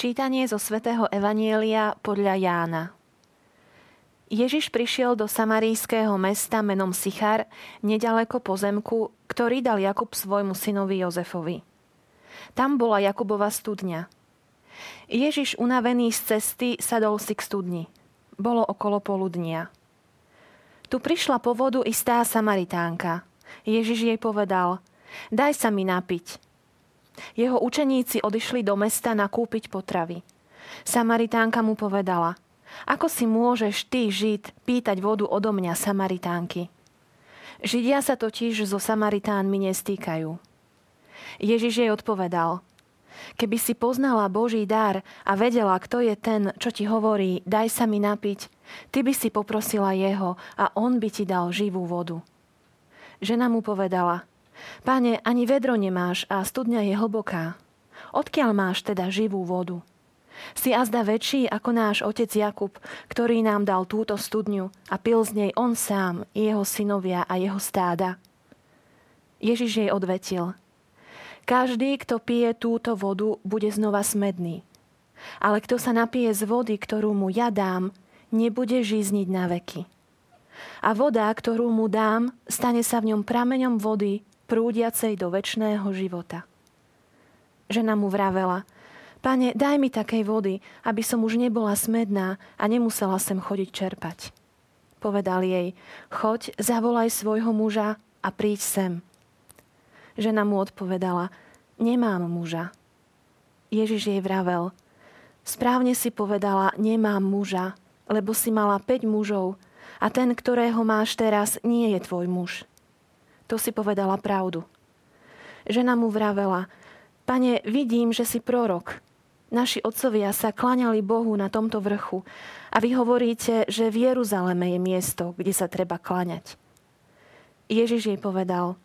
Čítanie zo svätého Evanielia podľa Jána. Ježiš prišiel do samarijského mesta menom Sichar, nedaleko pozemku, ktorý dal Jakub svojmu synovi Jozefovi. Tam bola Jakubova studňa. Ježiš, unavený z cesty, sadol si k studni. Bolo okolo poludnia. Tu prišla po vodu istá Samaritánka. Ježiš jej povedal, daj sa mi napiť. Jeho učeníci odišli do mesta nakúpiť potravy. Samaritánka mu povedala, ako si môžeš ty, Žid, pýtať vodu odo mňa, Samaritánky? Židia sa totiž so Samaritánmi nestýkajú. Ježiš jej odpovedal, keby si poznala Boží dar a vedela, kto je ten, čo ti hovorí, daj sa mi napiť, ty by si poprosila jeho a on by ti dal živú vodu. Žena mu povedala, Pane, ani vedro nemáš a studňa je hlboká. Odkiaľ máš teda živú vodu? Si azda väčší ako náš otec Jakub, ktorý nám dal túto studňu a pil z nej on sám, jeho synovia a jeho stáda. Ježiš jej odvetil. Každý, kto pije túto vodu, bude znova smedný. Ale kto sa napije z vody, ktorú mu ja dám, nebude žízniť na veky. A voda, ktorú mu dám, stane sa v ňom prameňom vody, prúdiacej do väčšného života. Žena mu vravela, Pane, daj mi takej vody, aby som už nebola smedná a nemusela sem chodiť čerpať. Povedal jej, choď, zavolaj svojho muža a príď sem. Žena mu odpovedala, nemám muža. Ježiš jej vravel, správne si povedala, nemám muža, lebo si mala 5 mužov a ten, ktorého máš teraz, nie je tvoj muž to si povedala pravdu. Žena mu vravela, pane, vidím, že si prorok. Naši otcovia sa klaňali Bohu na tomto vrchu a vy hovoríte, že v Jeruzaleme je miesto, kde sa treba klaňať. Ježiš jej povedal,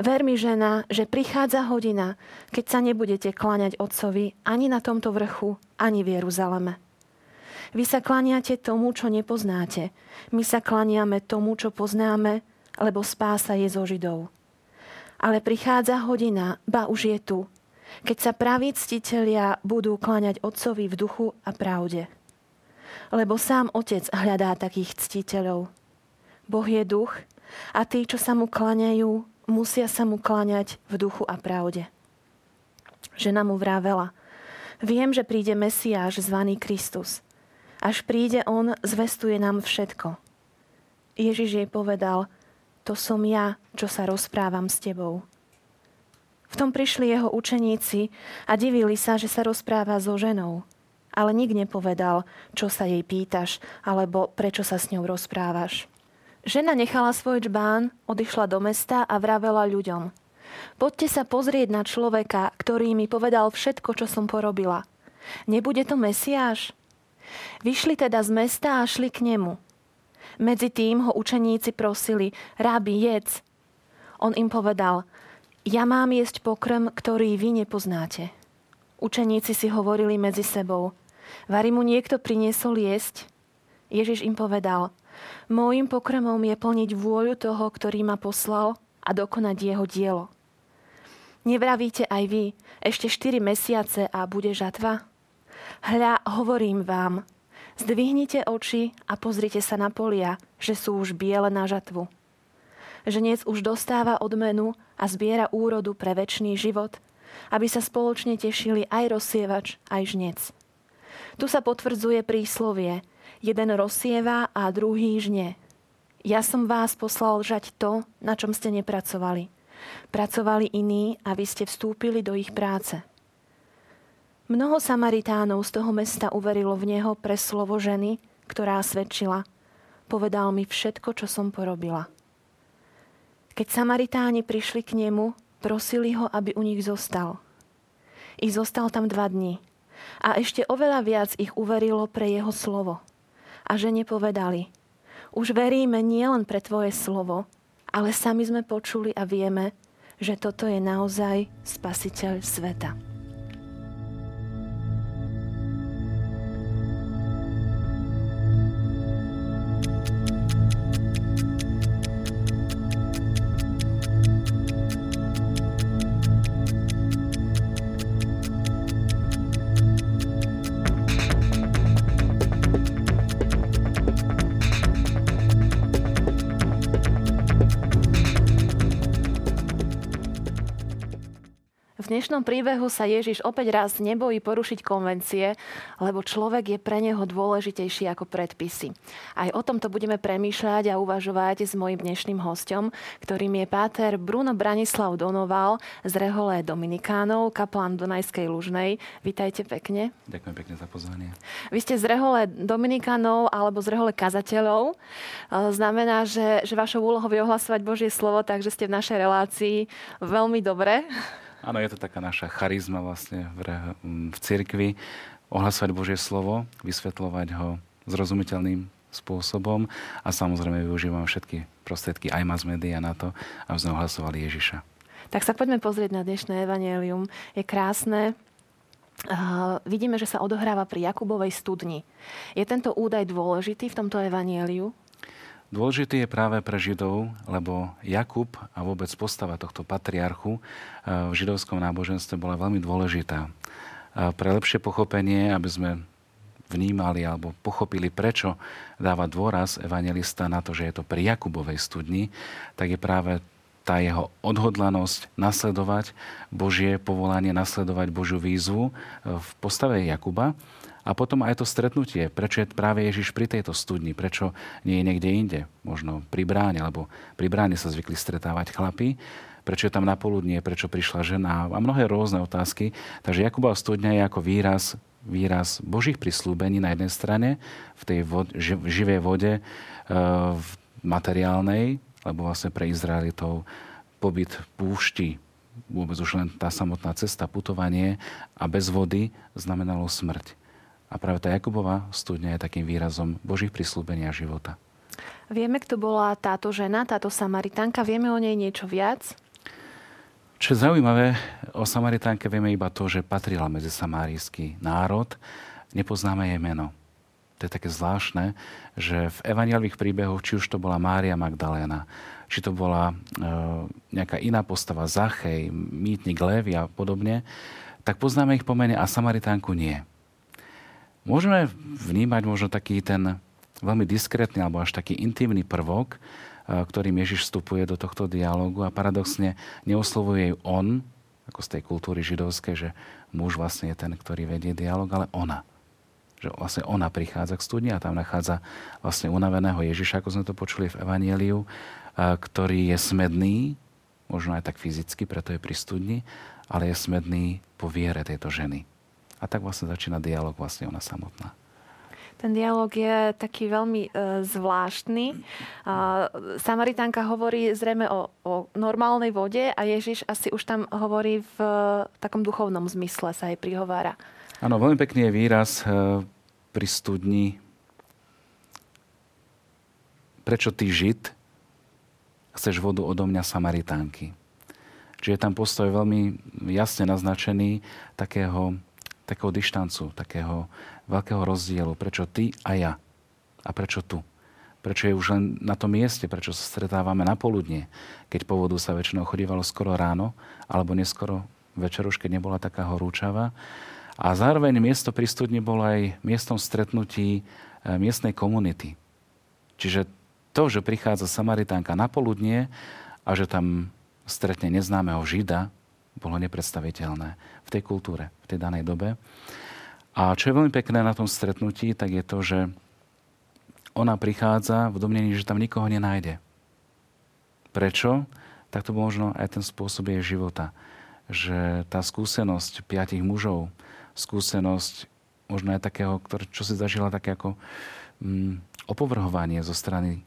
Ver mi, žena, že prichádza hodina, keď sa nebudete klaňať Otcovi ani na tomto vrchu, ani v Jeruzaleme. Vy sa klaniate tomu, čo nepoznáte. My sa klaniame tomu, čo poznáme lebo spása je zo Židov. Ale prichádza hodina, ba už je tu, keď sa praví ctitelia budú klaňať Otcovi v duchu a pravde. Lebo sám Otec hľadá takých ctiteľov. Boh je duch a tí, čo sa mu klaňajú, musia sa mu klaňať v duchu a pravde. Žena mu vrávela, viem, že príde Mesiáš zvaný Kristus. Až príde on, zvestuje nám všetko. Ježiš jej povedal, to som ja, čo sa rozprávam s tebou. V tom prišli jeho učeníci a divili sa, že sa rozpráva so ženou. Ale nik nepovedal, čo sa jej pýtaš, alebo prečo sa s ňou rozprávaš. Žena nechala svoj čbán, odišla do mesta a vravela ľuďom. Poďte sa pozrieť na človeka, ktorý mi povedal všetko, čo som porobila. Nebude to Mesiáš? Vyšli teda z mesta a šli k nemu. Medzi tým ho učeníci prosili, rábi, jedz. On im povedal, ja mám jesť pokrm, ktorý vy nepoznáte. Učeníci si hovorili medzi sebou, Vary mu niekto priniesol jesť? Ježiš im povedal, môjim pokrmom je plniť vôľu toho, ktorý ma poslal a dokonať jeho dielo. Nevravíte aj vy, ešte 4 mesiace a bude žatva? Hľa, hovorím vám, Zdvihnite oči a pozrite sa na polia, že sú už biele na žatvu. Ženec už dostáva odmenu a zbiera úrodu pre väčší život, aby sa spoločne tešili aj rozsievač, aj žnec. Tu sa potvrdzuje príslovie, jeden rozsieva a druhý žne. Ja som vás poslal žať to, na čom ste nepracovali. Pracovali iní a vy ste vstúpili do ich práce. Mnoho Samaritánov z toho mesta uverilo v neho pre slovo ženy, ktorá svedčila. Povedal mi všetko, čo som porobila. Keď Samaritáni prišli k nemu, prosili ho, aby u nich zostal. I zostal tam dva dni. A ešte oveľa viac ich uverilo pre jeho slovo. A žene povedali, už veríme nielen pre tvoje slovo, ale sami sme počuli a vieme, že toto je naozaj spasiteľ sveta. Dnešnom príbehu sa Ježiš opäť raz nebojí porušiť konvencie, lebo človek je pre neho dôležitejší ako predpisy. Aj o tomto budeme premýšľať a uvažovať s mojim dnešným hostom, ktorým je páter Bruno Branislav Donoval z Reholé Dominikánov, kaplán Dunajskej Lužnej. Vítajte pekne. Ďakujem pekne za pozvanie. Vy ste z Rehole Dominikánov alebo z Rehole kazateľov. E, znamená, že, že vašou úlohou je ohlasovať Božie slovo, takže ste v našej relácii veľmi dobre. Áno, je to taká naša charizma vlastne v, v cirkvi. Ohlasovať Božie slovo, vysvetľovať ho zrozumiteľným spôsobom a samozrejme využívam všetky prostriedky aj mass media na to, aby sme ohlasovali Ježiša. Tak sa poďme pozrieť na dnešné evanelium. Je krásne, Uh, vidíme, že sa odohráva pri Jakubovej studni. Je tento údaj dôležitý v tomto evanieliu? Dôležitý je práve pre Židov, lebo Jakub a vôbec postava tohto patriarchu eh, v židovskom náboženstve bola veľmi dôležitá. Pre lepšie pochopenie, aby sme vnímali alebo pochopili, prečo dáva dôraz evangelista na to, že je to pri Jakubovej studni, tak je práve tá jeho odhodlanosť nasledovať Božie povolanie, nasledovať Božiu výzvu eh, v postave Jakuba a potom aj to stretnutie, prečo je práve Ježiš pri tejto studni, prečo nie je niekde inde, možno pri bráne, lebo pri bráne sa zvykli stretávať chlapi, prečo je tam napoludnie, prečo prišla žena a mnohé rôzne otázky. Takže Jakubova studňa je ako výraz, výraz Božích prislúbení na jednej strane, v tej vod, živej vode, e, v materiálnej, lebo vlastne pre Izraelitov pobyt púšti, vôbec už len tá samotná cesta, putovanie a bez vody znamenalo smrť. A práve tá Jakubová studňa je takým výrazom Božích prislúbenia života. Vieme, kto bola táto žena, táto Samaritánka? Vieme o nej niečo viac? Čo je zaujímavé, o Samaritánke vieme iba to, že patrila medzi samárijský národ. Nepoznáme jej meno. To je také zvláštne, že v evangeliových príbehoch, či už to bola Mária Magdaléna, či to bola e, nejaká iná postava, Zachej, mýtnik Levi a podobne, tak poznáme ich po mene a Samaritánku nie. Môžeme vnímať možno taký ten veľmi diskrétny alebo až taký intimný prvok, eh, ktorým Ježiš vstupuje do tohto dialogu a paradoxne neoslovuje ju on, ako z tej kultúry židovskej, že muž vlastne je ten, ktorý vedie dialog, ale ona. Že vlastne ona prichádza k studni a tam nachádza vlastne unaveného Ježiša, ako sme to počuli v Evanieliu, eh, ktorý je smedný, možno aj tak fyzicky, preto je pri studni, ale je smedný po viere tejto ženy. A tak vlastne začína dialog vlastne ona samotná. Ten dialog je taký veľmi e, zvláštny. E, Samaritánka hovorí zrejme o, o normálnej vode a Ježiš asi už tam hovorí v e, takom duchovnom zmysle, sa jej prihovára. Áno, veľmi pekný je výraz e, pri studni. Prečo ty Žid chceš vodu odo mňa Samaritánky? Čiže je tam postoj veľmi jasne naznačený takého takého dištancu, takého veľkého rozdielu. Prečo ty a ja? A prečo tu? Prečo je už len na tom mieste? Prečo sa stretávame na poludne? Keď po vodu sa väčšinou chodívalo skoro ráno, alebo neskoro večer už, keď nebola taká horúčava. A zároveň miesto pri studni bolo aj miestom stretnutí e, miestnej komunity. Čiže to, že prichádza Samaritánka na poludnie a že tam stretne neznámeho Žida, bolo nepredstaviteľné v tej kultúre, v tej danej dobe. A čo je veľmi pekné na tom stretnutí, tak je to, že ona prichádza v domnení, že tam nikoho nenájde. Prečo? Tak to možno aj ten spôsob jej života. Že tá skúsenosť piatich mužov, skúsenosť možno aj takého, ktoré, čo si zažila také ako mm, opovrhovanie zo strany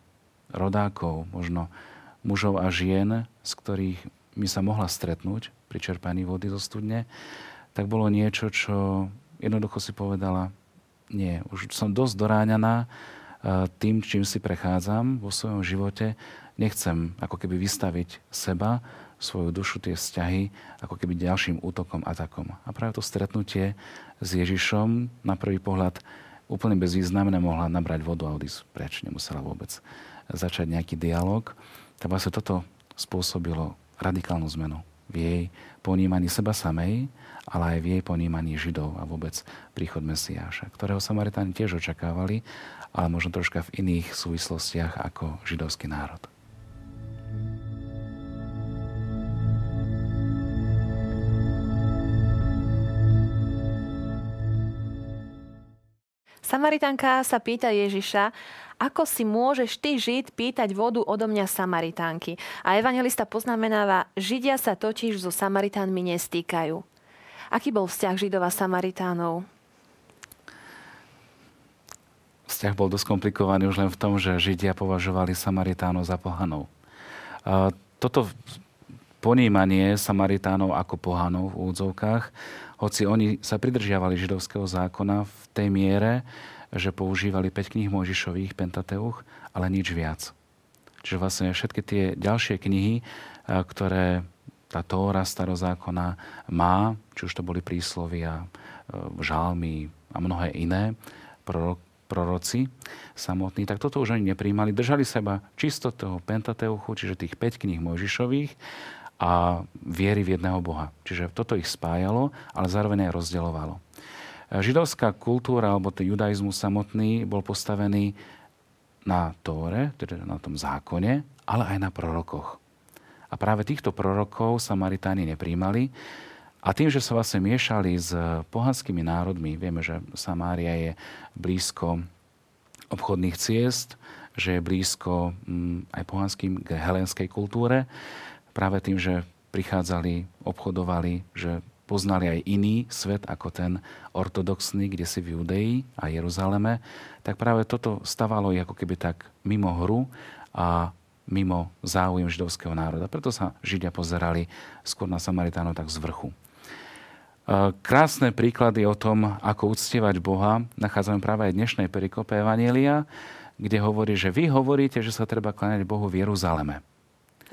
rodákov, možno mužov a žien, z ktorých mi sa mohla stretnúť, pri čerpaní vody zo studne, tak bolo niečo, čo jednoducho si povedala, nie, už som dosť doráňaná eh, tým, čím si prechádzam vo svojom živote. Nechcem ako keby vystaviť seba, svoju dušu, tie vzťahy, ako keby ďalším útokom, atakom. A práve to stretnutie s Ježišom na prvý pohľad úplne bezvýznamné mohla nabrať vodu a odísť preč. Nemusela vôbec začať nejaký dialog. Tak vlastne toto spôsobilo radikálnu zmenu v jej ponímaní seba samej, ale aj v jej ponímaní Židov a vôbec príchod Mesiáša, ktorého Samaritáni tiež očakávali, ale možno troška v iných súvislostiach ako židovský národ. Samaritánka sa pýta Ježiša, ako si môžeš ty Žid pýtať vodu odo mňa Samaritánky? A evangelista poznamenáva, Židia sa totiž so Samaritánmi nestýkajú. Aký bol vzťah Židov a Samaritánov? Vzťah bol dosť komplikovaný už len v tom, že Židia považovali Samaritánov za pohanov. Toto ponímanie Samaritánov ako pohanov v údzovkách, hoci oni sa pridržiavali židovského zákona v tej miere, že používali 5 kníh Mojžišových, Pentateuch, ale nič viac. Čiže vlastne všetky tie ďalšie knihy, ktoré tá Tóra starozákona má, či už to boli príslovia, žalmy a mnohé iné, prorok, proroci samotní, tak toto už oni nepríjmali. Držali seba čisto toho Pentateuchu, čiže tých 5 kníh Mojžišových a viery v jedného Boha. Čiže toto ich spájalo, ale zároveň aj rozdeľovalo. Židovská kultúra alebo judaizmus samotný bol postavený na Tóre, teda na tom zákone, ale aj na prorokoch. A práve týchto prorokov Samaritáni nepríjmali. A tým, že sa vlastne miešali s pohanskými národmi, vieme, že Samária je blízko obchodných ciest, že je blízko mm, aj pohanským k helenskej kultúre, práve tým, že prichádzali, obchodovali, že poznali aj iný svet ako ten ortodoxný, kde si v Judei a Jeruzaleme, tak práve toto stavalo ako keby tak mimo hru a mimo záujem židovského národa. Preto sa Židia pozerali skôr na Samaritánov tak z vrchu. E, krásne príklady o tom, ako uctievať Boha, nachádzame práve aj v dnešnej perikope Evanielia, kde hovorí, že vy hovoríte, že sa treba kláňať Bohu v Jeruzaleme.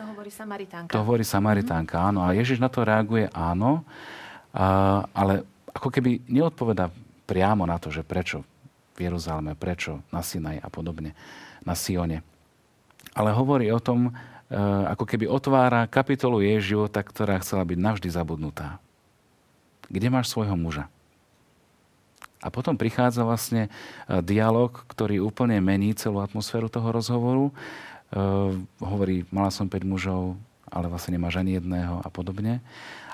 To hovorí Samaritánka. To hovorí Samaritánka, áno. A Ježiš na to reaguje áno, ale ako keby neodpoveda priamo na to, že prečo v Jeruzaleme, prečo na Sinaj a podobne, na Sione. Ale hovorí o tom, e, ako keby otvára kapitolu jej života, ktorá chcela byť navždy zabudnutá. Kde máš svojho muža? A potom prichádza vlastne e, dialog, ktorý úplne mení celú atmosféru toho rozhovoru Uh, hovorí, mala som 5 mužov, ale vlastne nemáš ani jedného a podobne.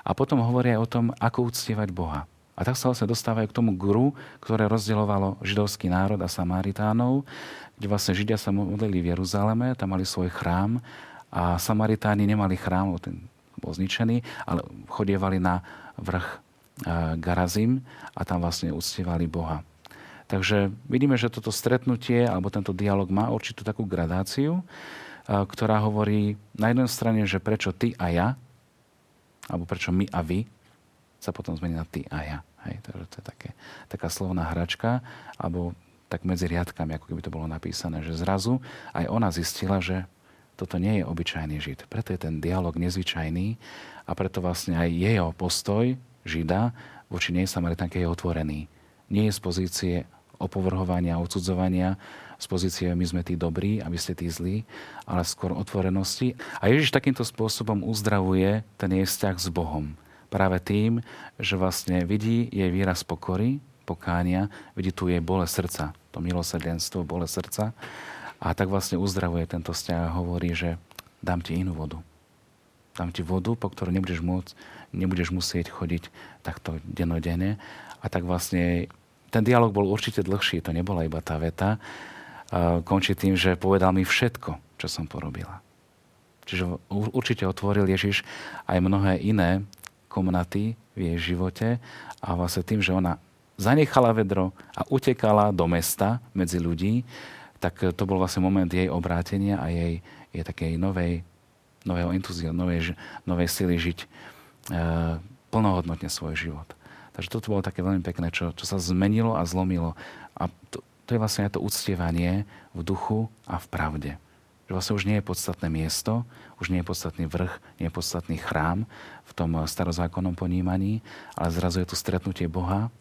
A potom hovorí aj o tom, ako uctievať Boha. A tak sa vlastne dostávajú k tomu guru, ktoré rozdielovalo židovský národ a Samaritánov, kde vlastne Židia sa modlili v Jeruzaleme, tam mali svoj chrám a Samaritáni nemali chrám, ten bol zničený, ale chodievali na vrch uh, Garazim a tam vlastne uctievali Boha. Takže vidíme, že toto stretnutie alebo tento dialog má určitú takú gradáciu, ktorá hovorí na jednej strane, že prečo ty a ja, alebo prečo my a vy, sa potom zmení na ty a ja. Hej, to, to je také, taká slovná hračka, alebo tak medzi riadkami, ako keby to bolo napísané, že zrazu aj ona zistila, že toto nie je obyčajný žid. Preto je ten dialog nezvyčajný a preto vlastne aj jeho postoj žida voči nej Samaritánke je otvorený. Nie je z pozície opovrhovania, odsudzovania z pozície my sme tí dobrí a vy ste tí zlí, ale skôr otvorenosti. A Ježiš takýmto spôsobom uzdravuje ten jej vzťah s Bohom. Práve tým, že vlastne vidí jej výraz pokory, pokánia, vidí tu jej bole srdca, to milosrdenstvo, bole srdca a tak vlastne uzdravuje tento vzťah a hovorí, že dám ti inú vodu. Dám ti vodu, po ktorú nebudeš môcť, nebudeš musieť chodiť takto denodene. A tak vlastne ten dialog bol určite dlhší, to nebola iba tá veta. Končí tým, že povedal mi všetko, čo som porobila. Čiže určite otvoril Ježiš aj mnohé iné komnaty v jej živote a vlastne tým, že ona zanechala vedro a utekala do mesta medzi ľudí, tak to bol vlastne moment jej obrátenia a jej, jej takej novej, nového entuziasmu, novej, novej sily žiť e, plnohodnotne svoj život. Takže toto bolo také veľmi pekné, čo, čo sa zmenilo a zlomilo. A to, to je vlastne aj to uctievanie v duchu a v pravde. Že vlastne už nie je podstatné miesto, už nie je podstatný vrch, nie je podstatný chrám v tom starozákonnom ponímaní, ale zrazu je tu stretnutie Boha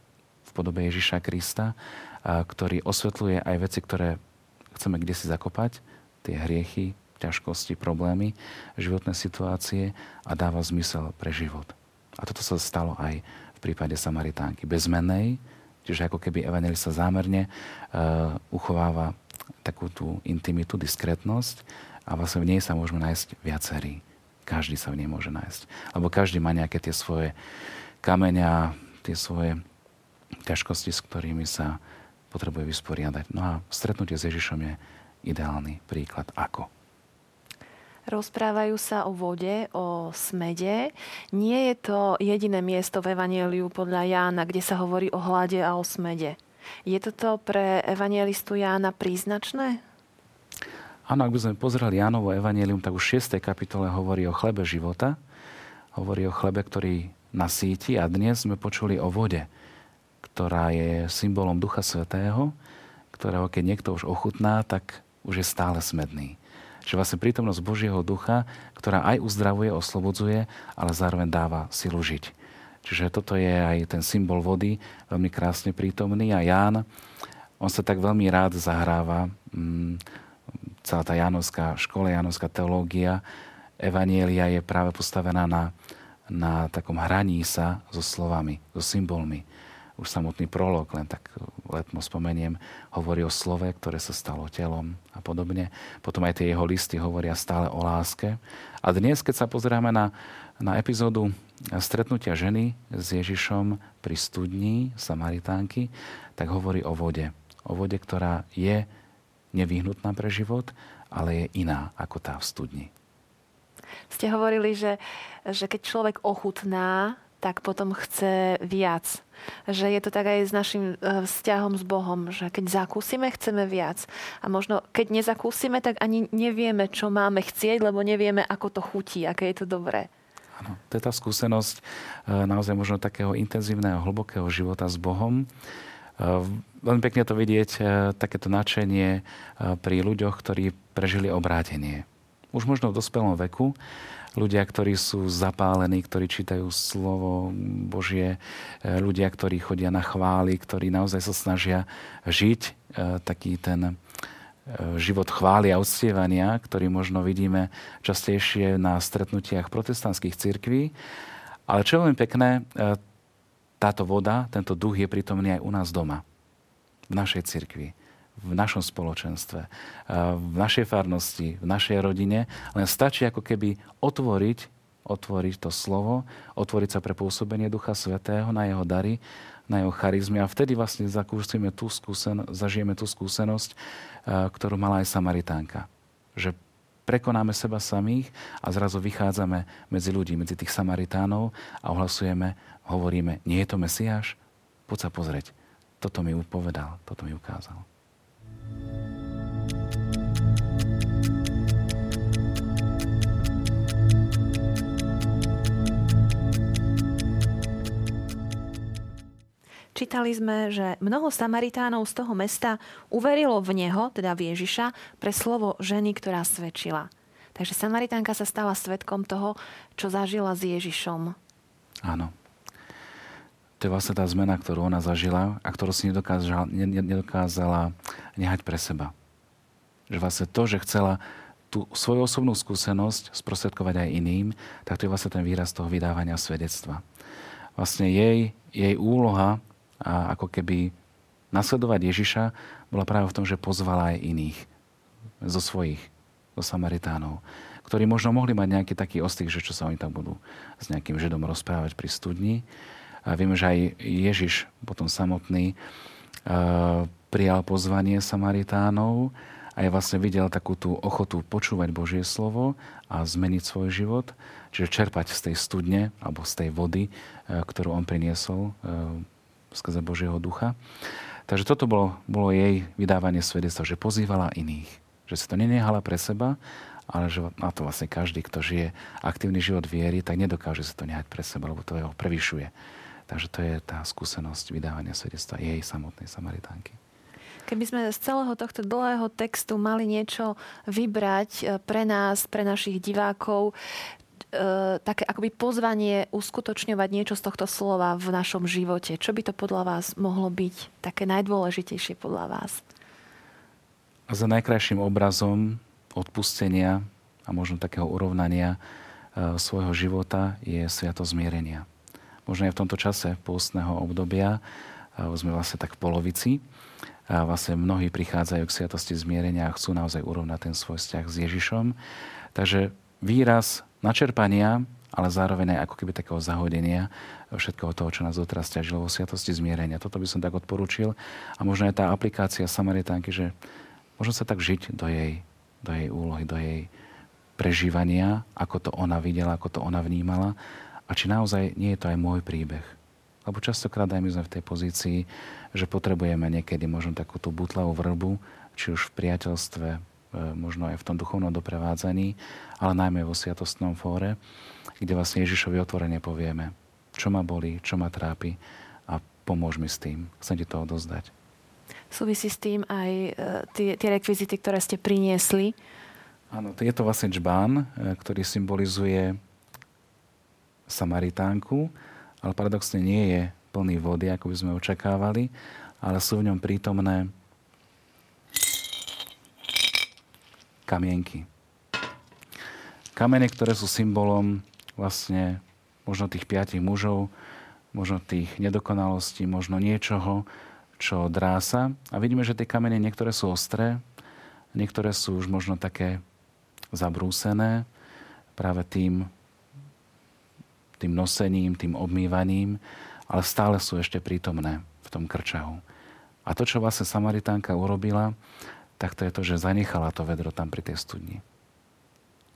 v podobe Ježiša Krista, ktorý osvetľuje aj veci, ktoré chceme kde si zakopať, tie hriechy, ťažkosti, problémy, životné situácie a dáva zmysel pre život. A toto sa stalo aj prípade Samaritánky. Bezmennej, čiže ako keby evangelista zámerne uh, uchováva takú tú intimitu, diskrétnosť a vlastne v nej sa môžeme nájsť viacerí. Každý sa v nej môže nájsť. Lebo každý má nejaké tie svoje kameňa, tie svoje ťažkosti, s ktorými sa potrebuje vysporiadať. No a stretnutie s Ježišom je ideálny príklad. Ako? Rozprávajú sa o vode, o smede. Nie je to jediné miesto v Evangeliu podľa Jána, kde sa hovorí o hlade a o smede. Je toto pre evangelistu Jána príznačné? Áno, ak by sme pozreli Jánovo evangelium, tak už v 6. kapitole hovorí o chlebe života. Hovorí o chlebe, ktorý nasíti a dnes sme počuli o vode, ktorá je symbolom Ducha Svetého, ktorého keď niekto už ochutná, tak už je stále smedný. Čiže vlastne prítomnosť Božieho ducha, ktorá aj uzdravuje, oslobodzuje, ale zároveň dáva silu žiť. Čiže toto je aj ten symbol vody, veľmi krásne prítomný. A Ján, on sa tak veľmi rád zahráva, mm, celá tá Jánovská škola, Jánovská teológia, Evanielia je práve postavená na, na takom hraní sa so slovami, so symbolmi už samotný prolog, len tak letmo spomeniem, hovorí o slove, ktoré sa stalo telom a podobne. Potom aj tie jeho listy hovoria stále o láske. A dnes, keď sa pozeráme na, na epizódu stretnutia ženy s Ježišom pri studni Samaritánky, tak hovorí o vode. O vode, ktorá je nevyhnutná pre život, ale je iná ako tá v studni. Ste hovorili, že, že keď človek ochutná tak potom chce viac. Že je to tak aj s našim e, vzťahom s Bohom, že keď zakúsime, chceme viac. A možno keď nezakúsime, tak ani nevieme, čo máme chcieť, lebo nevieme, ako to chutí, aké je to dobré. Áno, to je tá skúsenosť e, naozaj možno takého intenzívneho, hlbokého života s Bohom. E, veľmi pekne to vidieť, takéto nadšenie pri ľuďoch, ktorí prežili obrátenie. Už možno v dospelom veku, ľudia, ktorí sú zapálení, ktorí čítajú slovo Božie, e, ľudia, ktorí chodia na chvály, ktorí naozaj sa snažia žiť e, taký ten e, život chvály a uctievania, ktorý možno vidíme častejšie na stretnutiach protestantských cirkví. Ale čo je veľmi pekné, táto voda, tento duch je prítomný aj u nás doma, v našej cirkvi v našom spoločenstve, v našej farnosti, v našej rodine. Len stačí ako keby otvoriť, otvoriť to slovo, otvoriť sa pre pôsobenie Ducha Svetého na jeho dary, na jeho charizmy a vtedy vlastne zakúsime tú skúsen- zažijeme tú skúsenosť, ktorú mala aj Samaritánka. Že prekonáme seba samých a zrazu vychádzame medzi ľudí, medzi tých Samaritánov a ohlasujeme, hovoríme, nie je to Mesiáš? Poď sa pozrieť. Toto mi upovedal, toto mi ukázal. Čítali sme, že mnoho Samaritánov z toho mesta uverilo v Neho, teda v Ježiša, pre slovo ženy, ktorá svedčila. Takže Samaritánka sa stala svetkom toho, čo zažila s Ježišom. Áno. To je vlastne tá zmena, ktorú ona zažila a ktorú si nedokázala, nedokázala nehať pre seba. Že vlastne to, že chcela tú svoju osobnú skúsenosť sprostredkovať aj iným, tak to je vlastne ten výraz toho vydávania svedectva. Vlastne jej, jej úloha a ako keby nasledovať Ježiša bola práve v tom, že pozvala aj iných zo svojich, zo Samaritánov, ktorí možno mohli mať nejaký taký ostých, že čo sa oni tam budú s nejakým Židom rozprávať pri studni. A vieme, že aj Ježiš potom samotný uh, prijal pozvanie Samaritánov a ja vlastne videl takú tú ochotu počúvať Božie slovo a zmeniť svoj život, čiže čerpať z tej studne alebo z tej vody, uh, ktorú on priniesol uh, skrze Božieho ducha. Takže toto bolo, bolo jej vydávanie svedectva, že pozývala iných. Že si to nenehala pre seba, ale že na to vlastne každý, kto žije aktívny život viery, tak nedokáže si to nehať pre seba, lebo to jeho prevyšuje. Takže to je tá skúsenosť vydávania svedectva jej samotnej Samaritánky. Keby sme z celého tohto dlhého textu mali niečo vybrať eh, pre nás, pre našich divákov, E, také akoby pozvanie uskutočňovať niečo z tohto slova v našom živote. Čo by to podľa vás mohlo byť také najdôležitejšie podľa vás? Za najkrajším obrazom odpustenia a možno takého urovnania e, svojho života je sviato zmierenia. Možno aj v tomto čase pôstneho obdobia, e, sme vlastne tak v polovici, a vlastne mnohí prichádzajú k sviatosti zmierenia a chcú naozaj urovnať ten svoj vzťah s Ježišom. Takže výraz načerpania ale zároveň aj ako keby takého zahodenia všetkého toho, čo nás doteraz ťažilo vo sviatosti zmierenia. Toto by som tak odporúčil. A možno aj tá aplikácia Samaritánky, že možno sa tak žiť do jej, do jej úlohy, do jej prežívania, ako to ona videla, ako to ona vnímala a či naozaj nie je to aj môj príbeh. Lebo častokrát aj my sme v tej pozícii, že potrebujeme niekedy možno takú tú butlavú vrbu, či už v priateľstve, e, možno aj v tom duchovnom doprevádzaní, ale najmä vo sviatostnom fóre, kde vlastne Ježišovi otvorene povieme, čo ma boli, čo ma trápi a pomôž mi s tým. Chcem ti to odozdať. Súvisí s tým aj e, tie, tie rekvizity, ktoré ste priniesli. Áno, je to vlastne čbán, e, ktorý symbolizuje Samaritánku, ale paradoxne nie je plný vody, ako by sme očakávali, ale sú v ňom prítomné kamienky. Kamene, ktoré sú symbolom vlastne možno tých piatich mužov, možno tých nedokonalostí, možno niečoho, čo drása. A vidíme, že tie kamene niektoré sú ostré, niektoré sú už možno také zabrúsené práve tým, tým nosením, tým obmývaním, ale stále sú ešte prítomné v tom krčahu. A to, čo vlastne Samaritánka urobila, tak to je to, že zanechala to vedro tam pri tej studni.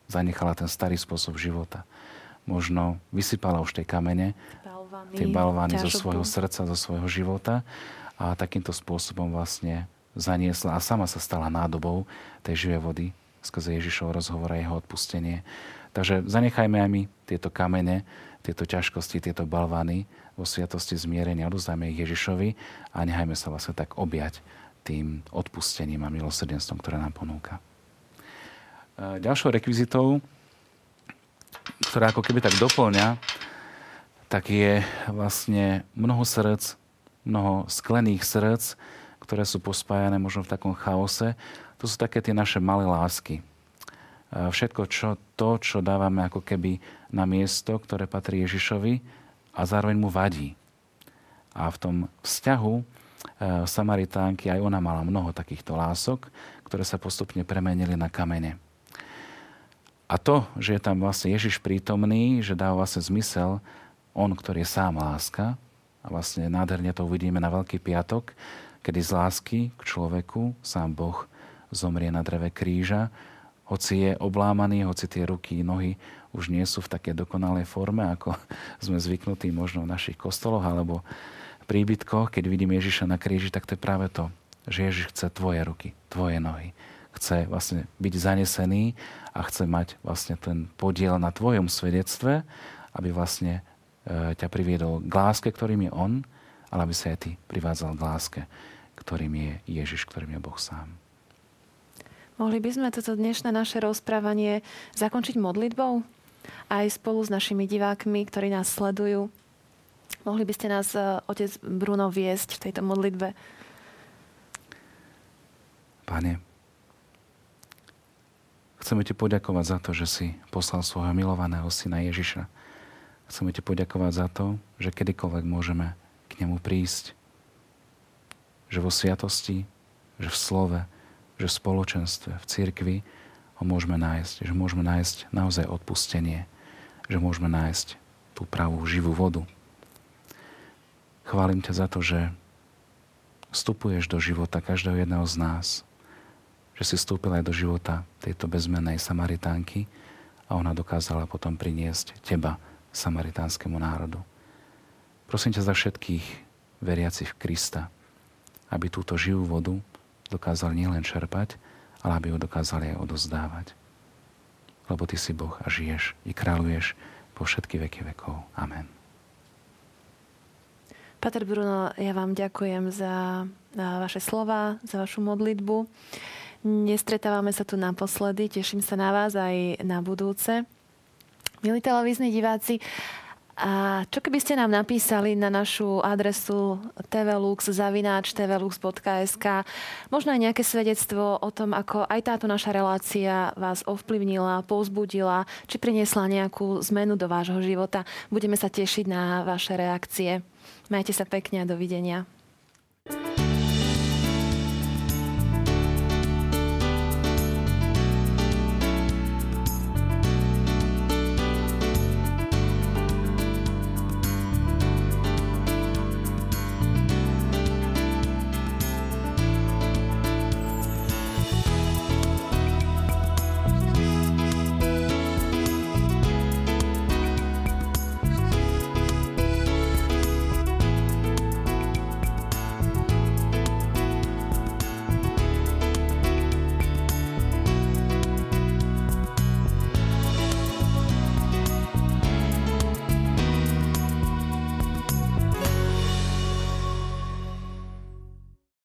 Zanechala ten starý spôsob života. Možno vysypala už tie kamene, balvany, tie balvány zo svojho srdca, zo svojho života a takýmto spôsobom vlastne zaniesla a sama sa stala nádobou tej živej vody skrze Ježišov rozhovor a jeho odpustenie. Takže zanechajme aj my tieto kamene, tieto ťažkosti, tieto balvány vo sviatosti zmierenia, odozdajme ich Ježišovi a nechajme sa vlastne tak objať tým odpustením a milosrdenstvom, ktoré nám ponúka. E, ďalšou rekvizitou, ktorá ako keby tak doplňa, tak je vlastne mnoho srdc, mnoho sklených srdc, ktoré sú pospájané možno v takom chaose. To sú také tie naše malé lásky. E, všetko čo, to, čo dávame ako keby na miesto, ktoré patrí Ježišovi a zároveň mu vadí. A v tom vzťahu E, Samaritánky, aj ona mala mnoho takýchto lások, ktoré sa postupne premenili na kamene. A to, že je tam vlastne Ježiš prítomný, že dá vlastne zmysel on, ktorý je sám láska, a vlastne nádherne to uvidíme na Veľký piatok, kedy z lásky k človeku sám Boh zomrie na dreve kríža, hoci je oblámaný, hoci tie ruky, nohy už nie sú v takej dokonalej forme, ako sme zvyknutí možno v našich kostoloch alebo príbytkoch, keď vidím Ježiša na kríži, tak to je práve to, že Ježiš chce tvoje ruky, tvoje nohy. Chce vlastne byť zanesený a chce mať vlastne ten podiel na tvojom svedectve, aby vlastne e, ťa priviedol k láske, ktorým je On, ale aby sa aj ty privádzal k láske, ktorým je Ježiš, ktorým je Boh sám. Mohli by sme toto dnešné naše rozprávanie zakončiť modlitbou? Aj spolu s našimi divákmi, ktorí nás sledujú. Mohli by ste nás, e, otec Bruno, viesť v tejto modlitbe? Pane, chceme ti poďakovať za to, že si poslal svojho milovaného syna Ježiša. Chceme ti poďakovať za to, že kedykoľvek môžeme k nemu prísť. Že vo sviatosti, že v slove, že v spoločenstve, v cirkvi ho môžeme nájsť. Že môžeme nájsť naozaj odpustenie. Že môžeme nájsť tú pravú živú vodu, Chválim ťa za to, že vstupuješ do života každého jedného z nás. Že si vstúpil aj do života tejto bezmennej Samaritánky a ona dokázala potom priniesť teba samaritánskému národu. Prosím ťa za všetkých veriacich Krista, aby túto živú vodu dokázali nielen čerpať, ale aby ju dokázali aj odozdávať. Lebo Ty si Boh a žiješ i kráľuješ po všetky veky vekov. Amen. Pater Bruno, ja vám ďakujem za vaše slova, za vašu modlitbu. Nestretávame sa tu naposledy, teším sa na vás aj na budúce. Milí televízni diváci, a čo keby ste nám napísali na našu adresu tvlux.tvlux.sk možno aj nejaké svedectvo o tom, ako aj táto naša relácia vás ovplyvnila, povzbudila, či priniesla nejakú zmenu do vášho života. Budeme sa tešiť na vaše reakcie. Majte sa pekne a dovidenia.